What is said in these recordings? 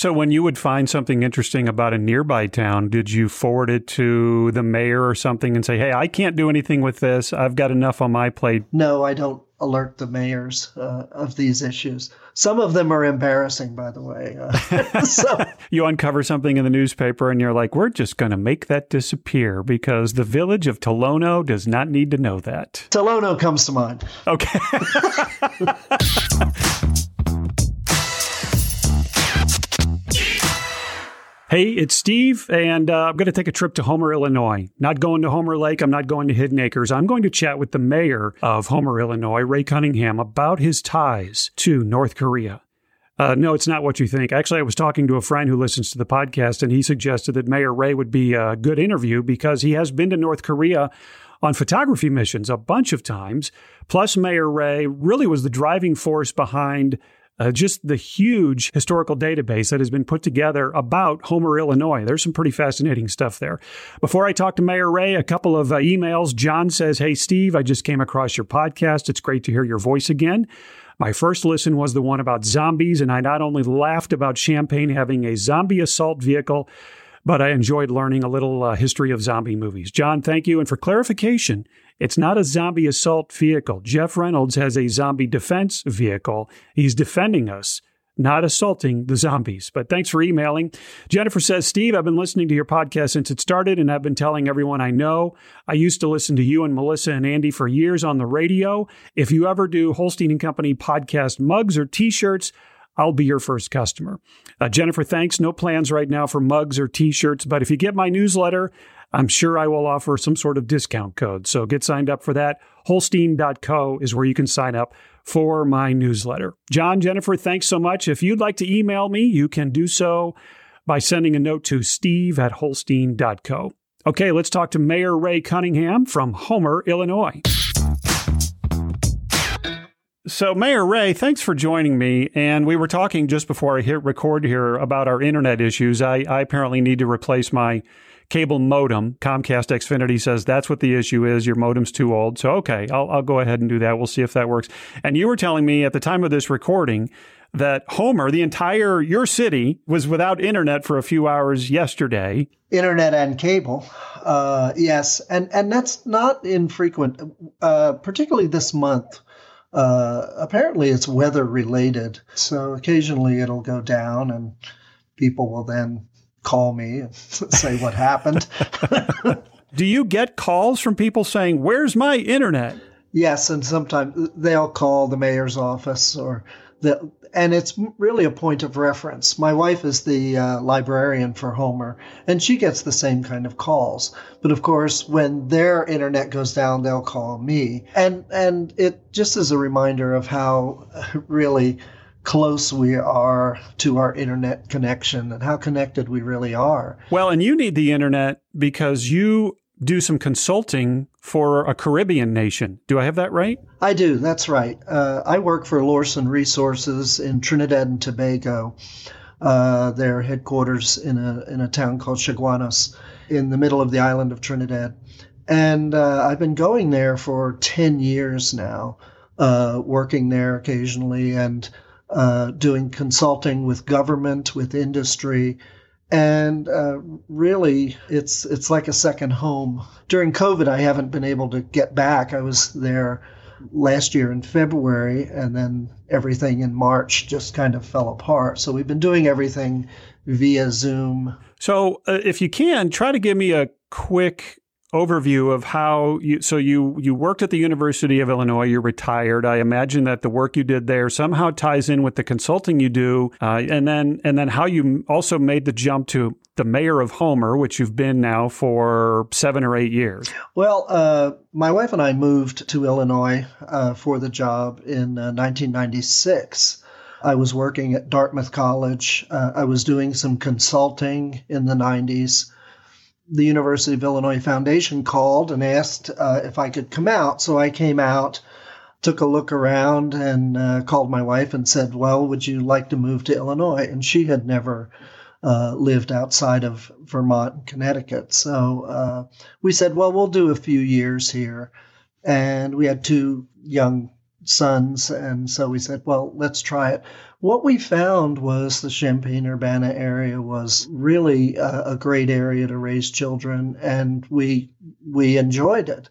So, when you would find something interesting about a nearby town, did you forward it to the mayor or something and say, hey, I can't do anything with this. I've got enough on my plate? No, I don't alert the mayors uh, of these issues. Some of them are embarrassing, by the way. Uh, so you uncover something in the newspaper and you're like, we're just going to make that disappear because the village of Tolono does not need to know that. Tolono comes to mind. Okay. Hey, it's Steve, and uh, I'm going to take a trip to Homer, Illinois. Not going to Homer Lake. I'm not going to Hidden Acres. I'm going to chat with the mayor of Homer, Illinois, Ray Cunningham, about his ties to North Korea. Uh, no, it's not what you think. Actually, I was talking to a friend who listens to the podcast, and he suggested that Mayor Ray would be a good interview because he has been to North Korea on photography missions a bunch of times. Plus, Mayor Ray really was the driving force behind uh, just the huge historical database that has been put together about Homer, Illinois. There's some pretty fascinating stuff there. Before I talk to Mayor Ray, a couple of uh, emails. John says, Hey, Steve, I just came across your podcast. It's great to hear your voice again. My first listen was the one about zombies, and I not only laughed about Champaign having a zombie assault vehicle, but I enjoyed learning a little uh, history of zombie movies. John, thank you. And for clarification, it's not a zombie assault vehicle. Jeff Reynolds has a zombie defense vehicle. He's defending us, not assaulting the zombies. But thanks for emailing. Jennifer says, Steve, I've been listening to your podcast since it started, and I've been telling everyone I know. I used to listen to you and Melissa and Andy for years on the radio. If you ever do Holstein and Company podcast mugs or t shirts, I'll be your first customer. Uh, Jennifer, thanks. No plans right now for mugs or t shirts, but if you get my newsletter, I'm sure I will offer some sort of discount code. So get signed up for that. Holstein.co is where you can sign up for my newsletter. John, Jennifer, thanks so much. If you'd like to email me, you can do so by sending a note to steve at holstein.co. Okay, let's talk to Mayor Ray Cunningham from Homer, Illinois. So, Mayor Ray, thanks for joining me. And we were talking just before I hit record here about our internet issues. I, I apparently need to replace my cable modem. Comcast Xfinity says that's what the issue is. Your modem's too old. So, okay, I'll, I'll go ahead and do that. We'll see if that works. And you were telling me at the time of this recording that Homer, the entire your city, was without internet for a few hours yesterday. Internet and cable, uh, yes, and and that's not infrequent, uh, particularly this month. Uh, apparently, it's weather related. So occasionally it'll go down, and people will then call me and say what happened. Do you get calls from people saying, Where's my internet? Yes, and sometimes they'll call the mayor's office or the, and it's really a point of reference. My wife is the uh, librarian for Homer, and she gets the same kind of calls. But of course, when their internet goes down, they'll call me, and and it just is a reminder of how really close we are to our internet connection and how connected we really are. Well, and you need the internet because you do some consulting for a Caribbean nation. Do I have that right? I do. That's right. Uh, I work for Lorson Resources in Trinidad and Tobago. Uh, their headquarters in a in a town called Chaguanas, in the middle of the island of Trinidad, and uh, I've been going there for ten years now, uh, working there occasionally and uh, doing consulting with government, with industry, and uh, really it's it's like a second home. During covid i haven't been able to get back. I was there last year in february and then everything in march just kind of fell apart. So we've been doing everything via zoom. So uh, if you can try to give me a quick overview of how you so you you worked at the University of Illinois you're retired. I imagine that the work you did there somehow ties in with the consulting you do uh, and then and then how you also made the jump to the mayor of Homer which you've been now for 7 or 8 years. Well uh, my wife and I moved to Illinois uh, for the job in 1996 uh, I was working at Dartmouth College. Uh, I was doing some consulting in the 90s the University of Illinois Foundation called and asked uh, if I could come out. So I came out, took a look around, and uh, called my wife and said, Well, would you like to move to Illinois? And she had never uh, lived outside of Vermont and Connecticut. So uh, we said, Well, we'll do a few years here. And we had two young sons. And so we said, well, let's try it. What we found was the Champaign Urbana area was really a, a great area to raise children, and we we enjoyed it.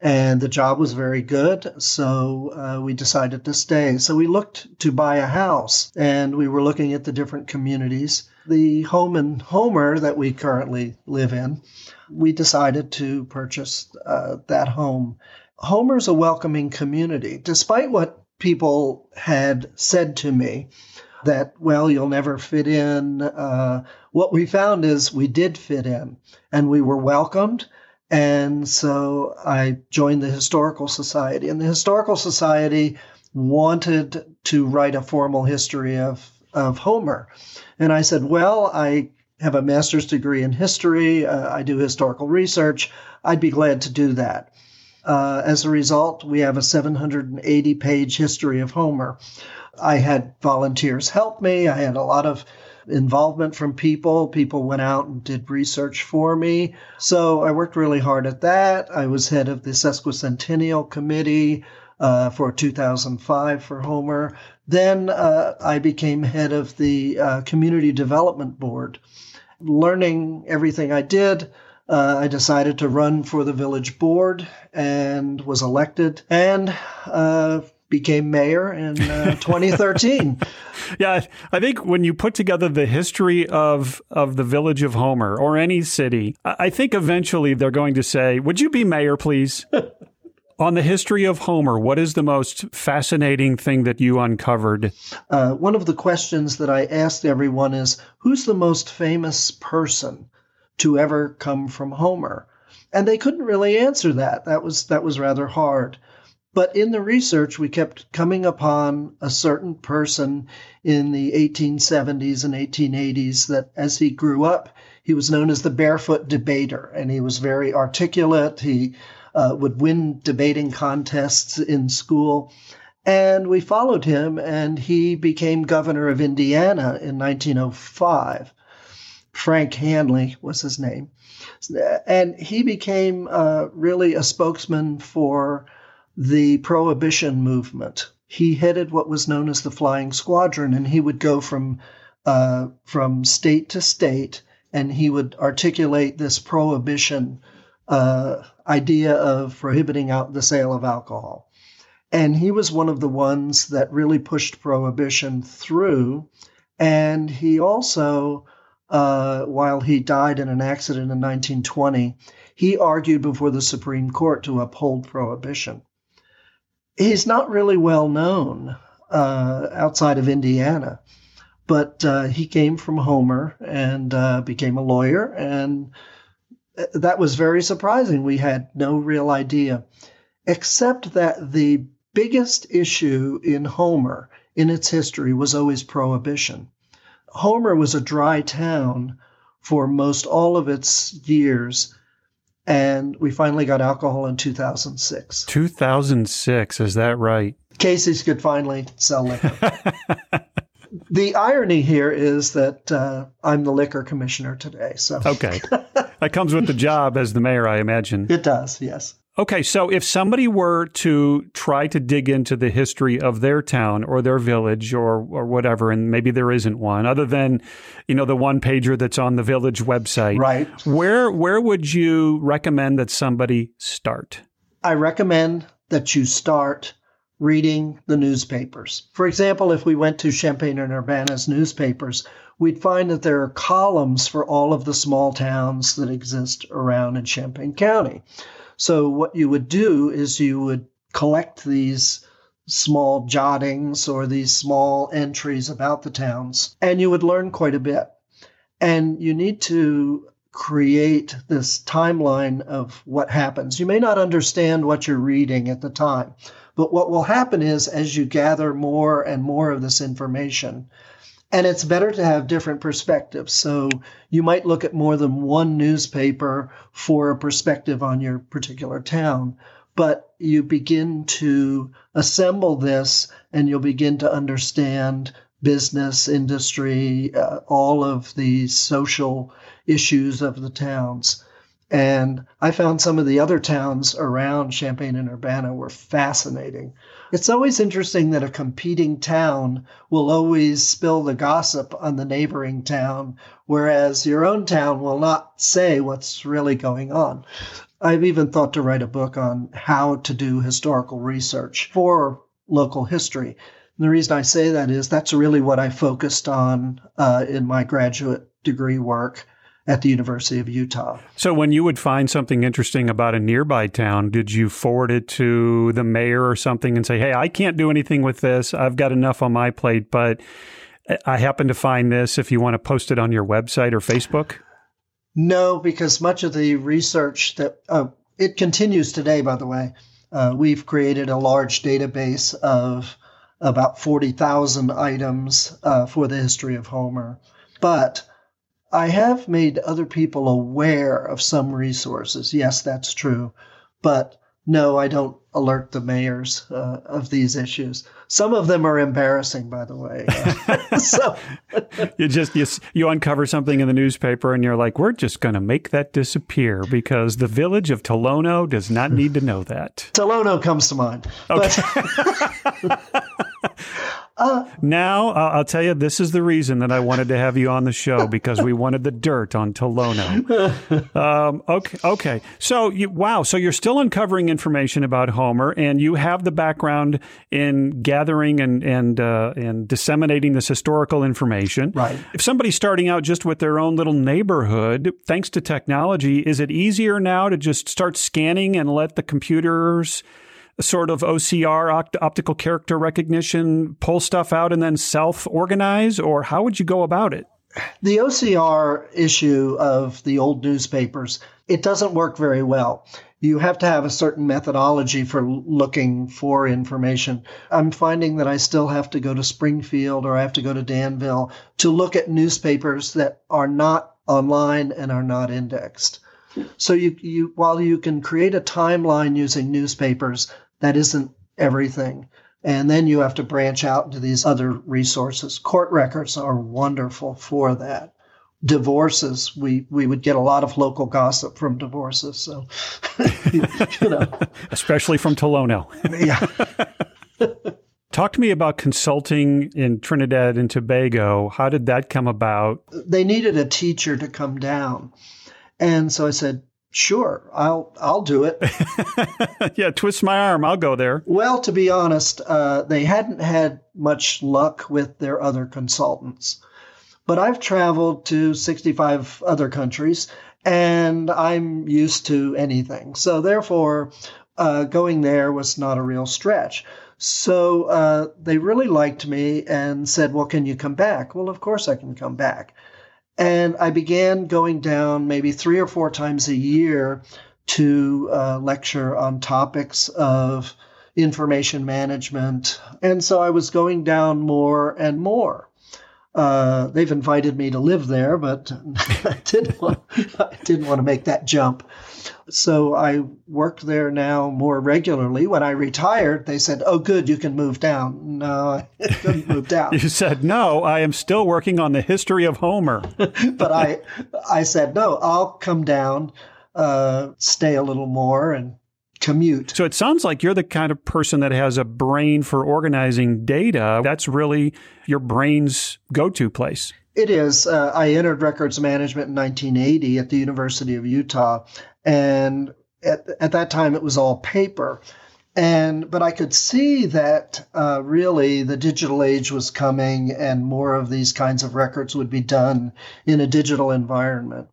And the job was very good, so uh, we decided to stay. So we looked to buy a house, and we were looking at the different communities. The home in Homer that we currently live in, we decided to purchase uh, that home. Homer's a welcoming community, despite what people had said to me that, well, you'll never fit in. Uh, what we found is we did fit in and we were welcomed. And so I joined the Historical Society. And the Historical Society wanted to write a formal history of, of Homer. And I said, well, I have a master's degree in history, uh, I do historical research. I'd be glad to do that. Uh, as a result, we have a 780 page history of Homer. I had volunteers help me. I had a lot of involvement from people. People went out and did research for me. So I worked really hard at that. I was head of the Sesquicentennial Committee uh, for 2005 for Homer. Then uh, I became head of the uh, Community Development Board. Learning everything I did, uh, I decided to run for the village board and was elected and uh, became mayor in uh, 2013. yeah, I think when you put together the history of of the village of Homer or any city, I think eventually they're going to say, "Would you be mayor, please?" On the history of Homer, what is the most fascinating thing that you uncovered? Uh, one of the questions that I asked everyone is Who's the most famous person to ever come from Homer? And they couldn't really answer that. That was that was rather hard. But in the research, we kept coming upon a certain person in the 1870s and 1880s that as he grew up, he was known as the barefoot debater, and he was very articulate. He uh, would win debating contests in school. And we followed him, and he became governor of Indiana in 1905. Frank Hanly was his name. And he became uh, really a spokesman for the prohibition movement. He headed what was known as the Flying Squadron, and he would go from uh, from state to state, and he would articulate this prohibition uh, idea of prohibiting out the sale of alcohol. And he was one of the ones that really pushed prohibition through. And he also uh, while he died in an accident in 1920, he argued before the Supreme Court to uphold prohibition. He's not really well known uh, outside of Indiana, but uh, he came from Homer and uh, became a lawyer, and uh, that was very surprising. We had no real idea, except that the biggest issue in Homer in its history was always prohibition. Homer was a dry town for most all of its years. And we finally got alcohol in 2006. 2006, is that right? Casey's could finally sell liquor. the irony here is that uh, I'm the liquor commissioner today. So okay, that comes with the job as the mayor, I imagine. It does, yes. Okay, so if somebody were to try to dig into the history of their town or their village or or whatever, and maybe there isn't one other than, you know, the one pager that's on the village website, right? Where where would you recommend that somebody start? I recommend that you start reading the newspapers. For example, if we went to Champaign and Urbana's newspapers, we'd find that there are columns for all of the small towns that exist around in Champaign County. So what you would do is you would collect these small jottings or these small entries about the towns, and you would learn quite a bit. And you need to create this timeline of what happens. You may not understand what you're reading at the time, but what will happen is as you gather more and more of this information, and it's better to have different perspectives. So you might look at more than one newspaper for a perspective on your particular town, but you begin to assemble this and you'll begin to understand business, industry, uh, all of the social issues of the towns. And I found some of the other towns around Champaign and Urbana were fascinating. It's always interesting that a competing town will always spill the gossip on the neighboring town, whereas your own town will not say what's really going on. I've even thought to write a book on how to do historical research for local history. And the reason I say that is that's really what I focused on uh, in my graduate degree work at the University of Utah. So, when you would find something interesting about a nearby town, did you forward it to the mayor or something and say, hey, I can't do anything with this. I've got enough on my plate, but I happen to find this if you want to post it on your website or Facebook? No, because much of the research that uh, it continues today, by the way. Uh, we've created a large database of about 40,000 items uh, for the history of Homer. But I have made other people aware of some resources. Yes, that's true. But no, I don't alert the mayors uh, of these issues. Some of them are embarrassing, by the way. so you just you, you uncover something in the newspaper and you're like, we're just going to make that disappear because the village of Tolono does not need to know that. Tolono comes to mind. Okay. But, Uh, now uh, I'll tell you, this is the reason that I wanted to have you on the show because we wanted the dirt on Tolono. Um, okay, okay. So you, wow, so you're still uncovering information about Homer, and you have the background in gathering and and uh, and disseminating this historical information. Right. If somebody's starting out just with their own little neighborhood, thanks to technology, is it easier now to just start scanning and let the computers? Sort of OCR, opt- optical character recognition, pull stuff out and then self organize? Or how would you go about it? The OCR issue of the old newspapers, it doesn't work very well. You have to have a certain methodology for looking for information. I'm finding that I still have to go to Springfield or I have to go to Danville to look at newspapers that are not online and are not indexed. So you, you while you can create a timeline using newspapers, that isn't everything. And then you have to branch out into these other resources. Court records are wonderful for that. Divorces, we, we would get a lot of local gossip from divorces. So, you know, especially from Tolono. yeah. Talk to me about consulting in Trinidad and Tobago. How did that come about? They needed a teacher to come down. And so I said, Sure, I'll I'll do it. yeah, twist my arm. I'll go there. Well, to be honest, uh, they hadn't had much luck with their other consultants, but I've traveled to 65 other countries, and I'm used to anything. So therefore, uh, going there was not a real stretch. So uh, they really liked me and said, "Well, can you come back?" Well, of course I can come back. And I began going down maybe three or four times a year to uh, lecture on topics of information management. And so I was going down more and more. Uh, they've invited me to live there, but I didn't want, I didn't want to make that jump. So I work there now more regularly. When I retired, they said, "Oh, good, you can move down." No, I couldn't move down. you said, "No, I am still working on the history of Homer." but I, I said, "No, I'll come down, uh, stay a little more, and commute. So it sounds like you're the kind of person that has a brain for organizing data. That's really your brain's go to place. It is. Uh, I entered records management in 1980 at the University of Utah. And at, at that time, it was all paper. And but I could see that uh, really the digital age was coming, and more of these kinds of records would be done in a digital environment.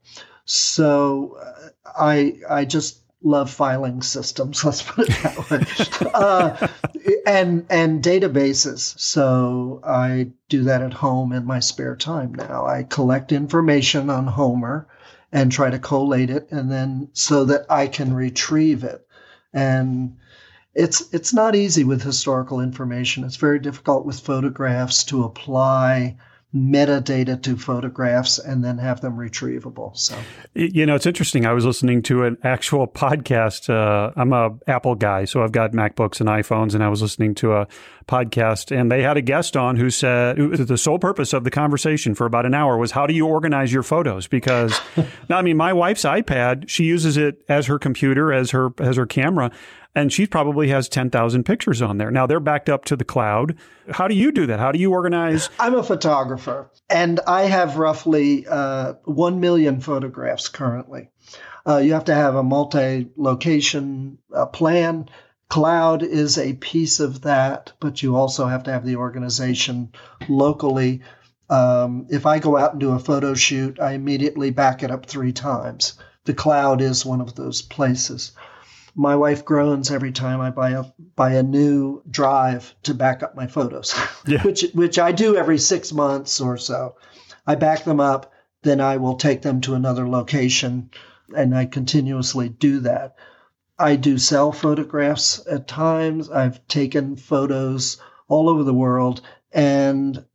So uh, I I just love filing systems. Let's put it that way. uh, and and databases. So I do that at home in my spare time now. I collect information on Homer and try to collate it, and then so that I can retrieve it. And it's it's not easy with historical information. It's very difficult with photographs to apply metadata to photographs and then have them retrievable. So, you know, it's interesting. I was listening to an actual podcast. Uh, I'm a Apple guy, so I've got MacBooks and iPhones, and I was listening to a podcast, and they had a guest on who said the sole purpose of the conversation for about an hour was how do you organize your photos? Because, now, I mean, my wife's iPad, she uses it as her computer, as her as her camera. And she probably has 10,000 pictures on there. Now they're backed up to the cloud. How do you do that? How do you organize? I'm a photographer, and I have roughly uh, 1 million photographs currently. Uh, you have to have a multi location uh, plan. Cloud is a piece of that, but you also have to have the organization locally. Um, if I go out and do a photo shoot, I immediately back it up three times. The cloud is one of those places my wife groans every time I buy a buy a new drive to back up my photos, yeah. which which I do every six months or so. I back them up, then I will take them to another location, and I continuously do that. I do sell photographs at times. I've taken photos all over the world, and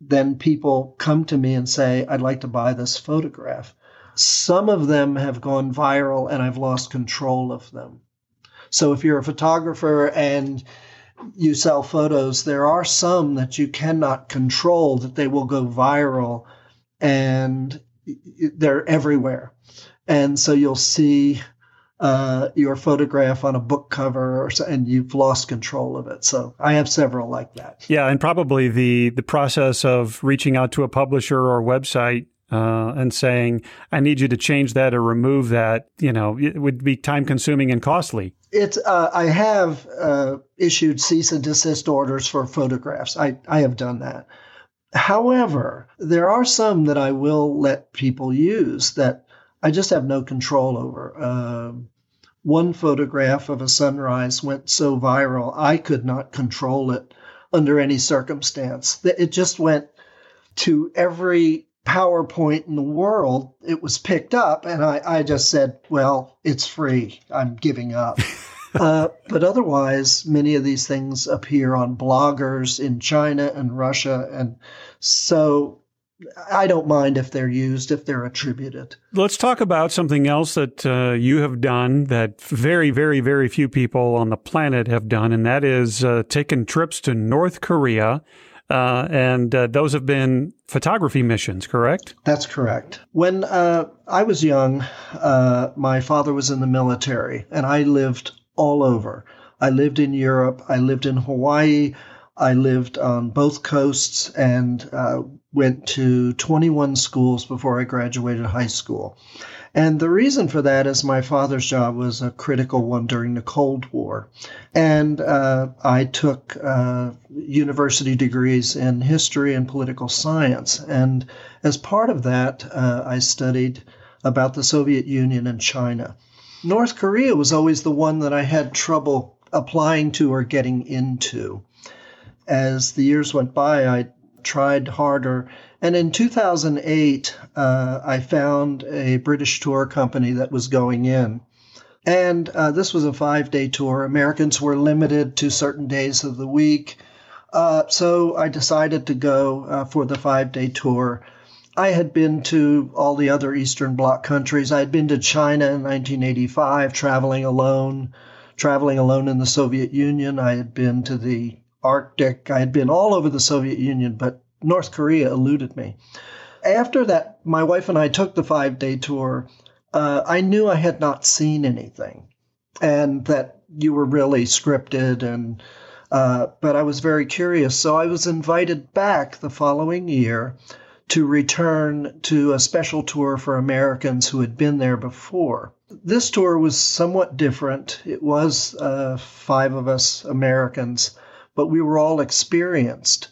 then people come to me and say, "I'd like to buy this photograph." Some of them have gone viral and I've lost control of them. So if you're a photographer and you sell photos, there are some that you cannot control that they will go viral and they're everywhere. And so you'll see uh, your photograph on a book cover or, and you've lost control of it. So I have several like that. Yeah, and probably the the process of reaching out to a publisher or website uh, and saying, I need you to change that or remove that, you know, it would be time consuming and costly. It's, uh, I have uh, issued cease and desist orders for photographs. I, I have done that. However, there are some that I will let people use that I just have no control over. Um, one photograph of a sunrise went so viral, I could not control it under any circumstance. It just went to every PowerPoint in the world, it was picked up, and I, I just said, well, it's free. I'm giving up. uh, but otherwise, many of these things appear on bloggers in China and Russia. And so I don't mind if they're used, if they're attributed. Let's talk about something else that uh, you have done that very, very, very few people on the planet have done, and that is uh, taken trips to North Korea uh, and uh, those have been photography missions, correct? That's correct. When uh, I was young, uh, my father was in the military, and I lived all over. I lived in Europe, I lived in Hawaii, I lived on both coasts, and uh, went to 21 schools before I graduated high school. And the reason for that is my father's job was a critical one during the Cold War. And uh, I took uh, university degrees in history and political science. And as part of that, uh, I studied about the Soviet Union and China. North Korea was always the one that I had trouble applying to or getting into. As the years went by, I tried harder and in 2008, uh, I found a British tour company that was going in. And uh, this was a five day tour. Americans were limited to certain days of the week. Uh, so I decided to go uh, for the five day tour. I had been to all the other Eastern Bloc countries. I had been to China in 1985, traveling alone, traveling alone in the Soviet Union. I had been to the Arctic. I had been all over the Soviet Union, but North Korea eluded me. After that, my wife and I took the five day tour. Uh, I knew I had not seen anything and that you were really scripted and uh, but I was very curious. So I was invited back the following year to return to a special tour for Americans who had been there before. This tour was somewhat different. It was uh, five of us Americans, but we were all experienced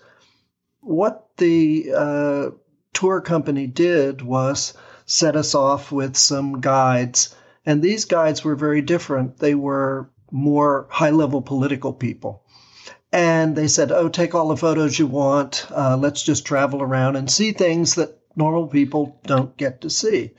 what the uh, tour company did was set us off with some guides, and these guides were very different. They were more high level political people. And they said, Oh, take all the photos you want. Uh, let's just travel around and see things that normal people don't get to see.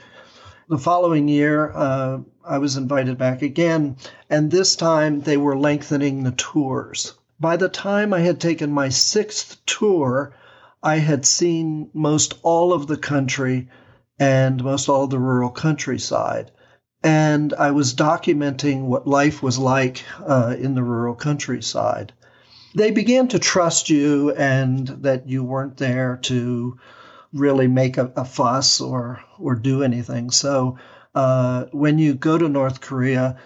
The following year, uh, I was invited back again, and this time they were lengthening the tours. By the time I had taken my sixth tour, I had seen most all of the country and most all the rural countryside. And I was documenting what life was like uh, in the rural countryside. They began to trust you and that you weren't there to really make a, a fuss or, or do anything. So uh, when you go to North Korea,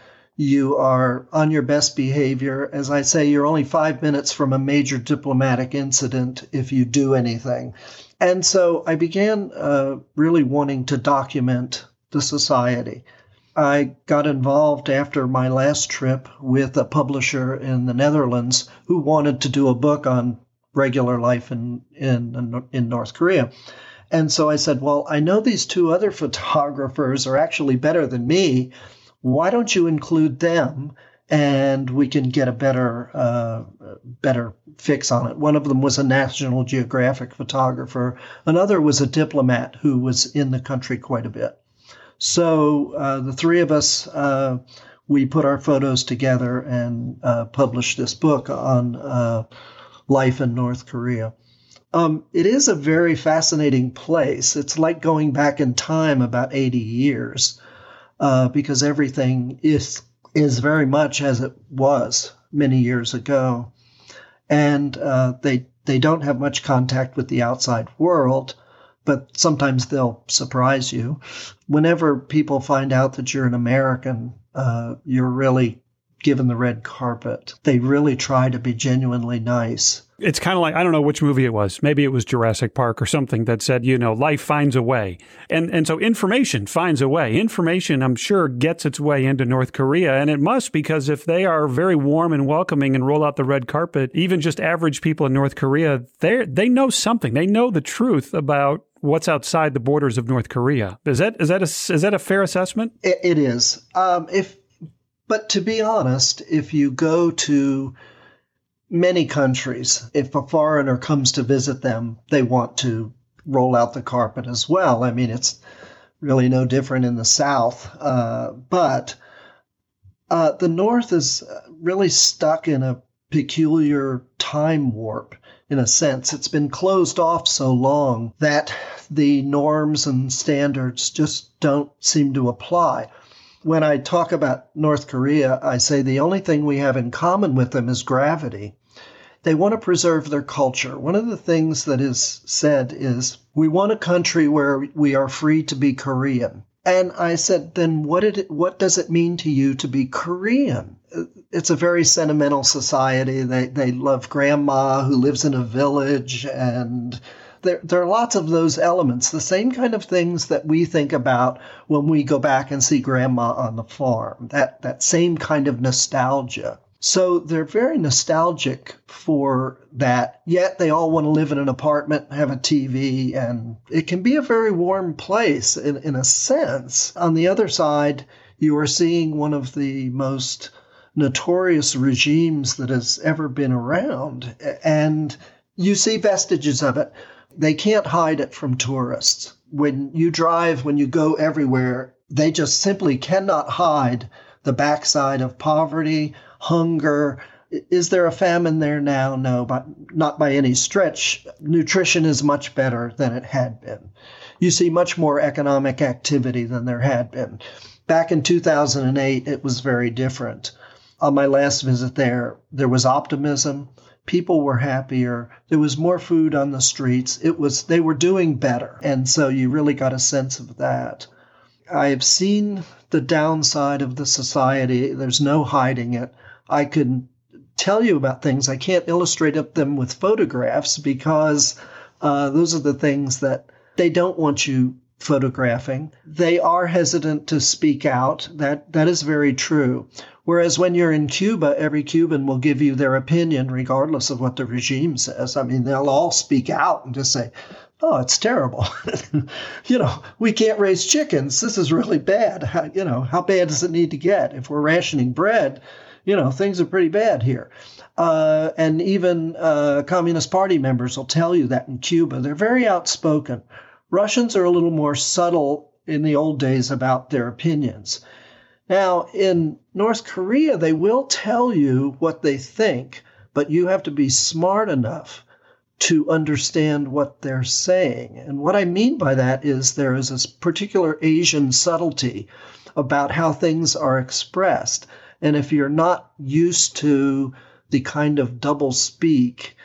You are on your best behavior. As I say, you're only five minutes from a major diplomatic incident if you do anything. And so I began uh, really wanting to document the society. I got involved after my last trip with a publisher in the Netherlands who wanted to do a book on regular life in in in North Korea. And so I said, "Well, I know these two other photographers are actually better than me. Why don't you include them?" And we can get a better, uh, better fix on it. One of them was a National Geographic photographer. Another was a diplomat who was in the country quite a bit. So uh, the three of us, uh, we put our photos together and uh, published this book on uh, life in North Korea. Um, it is a very fascinating place. It's like going back in time about 80 years uh, because everything is is very much as it was many years ago, and uh, they they don't have much contact with the outside world but sometimes they'll surprise you. Whenever people find out that you're an American, uh, you're really given the red carpet. They really try to be genuinely nice. It's kind of like I don't know which movie it was. Maybe it was Jurassic Park or something that said, you know, life finds a way. And and so information finds a way. Information I'm sure gets its way into North Korea and it must because if they are very warm and welcoming and roll out the red carpet, even just average people in North Korea, they they know something. They know the truth about what's outside the borders of North Korea. Is that is that a is that a fair assessment? it, it is. Um, if, but to be honest, if you go to many countries, if a foreigner comes to visit them, they want to roll out the carpet as well. I mean, it's really no different in the South, uh, but uh, the North is really stuck in a peculiar time warp in a sense. It's been closed off so long that the norms and standards just don't seem to apply. When I talk about North Korea, I say the only thing we have in common with them is gravity. They want to preserve their culture. One of the things that is said is, we want a country where we are free to be Korean. And I said, then what did it, what does it mean to you to be Korean? It's a very sentimental society. They they love grandma who lives in a village, and there there are lots of those elements. The same kind of things that we think about when we go back and see grandma on the farm. That that same kind of nostalgia. So they're very nostalgic for that, yet they all want to live in an apartment, have a TV, and it can be a very warm place in, in a sense. On the other side, you are seeing one of the most notorious regimes that has ever been around, and you see vestiges of it. They can't hide it from tourists. When you drive, when you go everywhere, they just simply cannot hide the backside of poverty hunger. Is there a famine there now? No, but not by any stretch. Nutrition is much better than it had been. You see much more economic activity than there had been. Back in 2008, it was very different. On my last visit there, there was optimism. People were happier. There was more food on the streets. It was they were doing better. And so you really got a sense of that. I have seen the downside of the society. There's no hiding it. I can tell you about things. I can't illustrate them with photographs because uh, those are the things that they don't want you photographing. They are hesitant to speak out. That that is very true. Whereas when you're in Cuba, every Cuban will give you their opinion regardless of what the regime says. I mean, they'll all speak out and just say, "Oh, it's terrible." you know, we can't raise chickens. This is really bad. How, you know, how bad does it need to get? If we're rationing bread, you know, things are pretty bad here. Uh, and even uh, Communist Party members will tell you that in Cuba. They're very outspoken. Russians are a little more subtle in the old days about their opinions. Now, in North Korea, they will tell you what they think, but you have to be smart enough to understand what they're saying. And what I mean by that is there is a particular Asian subtlety about how things are expressed. And if you're not used to the kind of double speak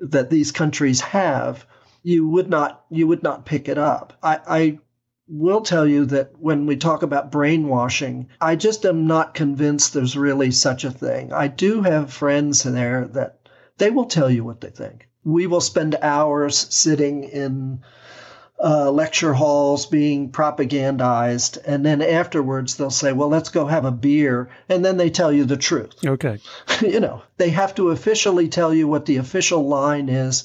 that these countries have, you would not you would not pick it up. I, I will tell you that when we talk about brainwashing, I just am not convinced there's really such a thing. I do have friends there that they will tell you what they think. We will spend hours sitting in uh, lecture halls being propagandized, and then afterwards they'll say, "Well, let's go have a beer," and then they tell you the truth. Okay, you know, they have to officially tell you what the official line is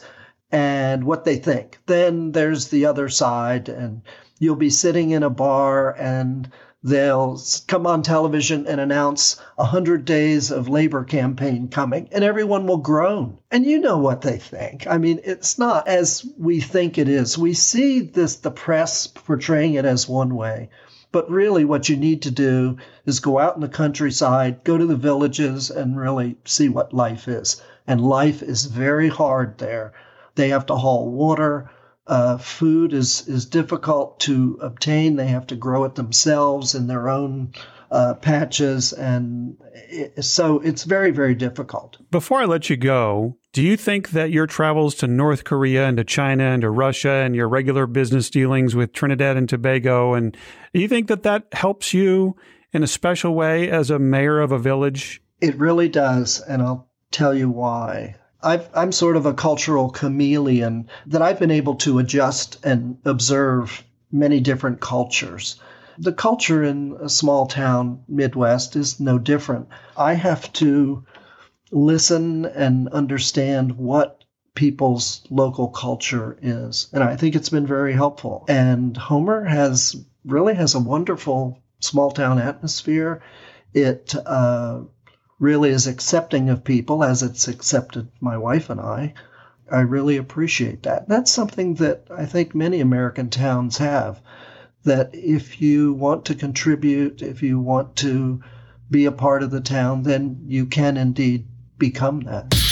and what they think. Then there's the other side, and you'll be sitting in a bar and they'll come on television and announce a hundred days of labor campaign coming and everyone will groan. And you know what they think. I mean it's not as we think it is. We see this the press portraying it as one way. But really what you need to do is go out in the countryside go to the villages and really see what life is. And life is very hard there. They have to haul water uh, food is is difficult to obtain. They have to grow it themselves in their own uh, patches, and it, so it's very very difficult. Before I let you go, do you think that your travels to North Korea and to China and to Russia and your regular business dealings with Trinidad and Tobago, and do you think that that helps you in a special way as a mayor of a village? It really does, and I'll tell you why. I am sort of a cultural chameleon that I've been able to adjust and observe many different cultures. The culture in a small town, Midwest, is no different. I have to listen and understand what people's local culture is. And I think it's been very helpful. And Homer has really has a wonderful small town atmosphere. It uh, really is accepting of people as it's accepted my wife and I. I really appreciate that. That's something that I think many American towns have. That if you want to contribute, if you want to be a part of the town, then you can indeed become that.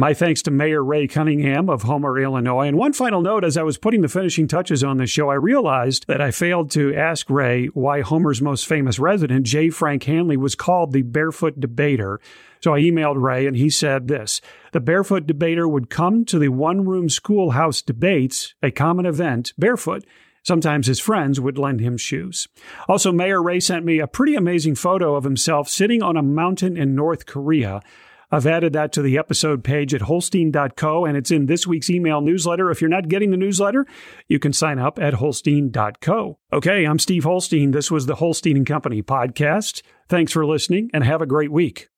My thanks to Mayor Ray Cunningham of Homer, Illinois. And one final note as I was putting the finishing touches on the show, I realized that I failed to ask Ray why Homer's most famous resident, J. Frank Hanly, was called the Barefoot Debater. So I emailed Ray and he said this The Barefoot Debater would come to the one room schoolhouse debates, a common event, barefoot. Sometimes his friends would lend him shoes. Also, Mayor Ray sent me a pretty amazing photo of himself sitting on a mountain in North Korea. I've added that to the episode page at holstein.co, and it's in this week's email newsletter. If you're not getting the newsletter, you can sign up at holstein.co. Okay, I'm Steve Holstein. This was the Holstein and Company podcast. Thanks for listening, and have a great week.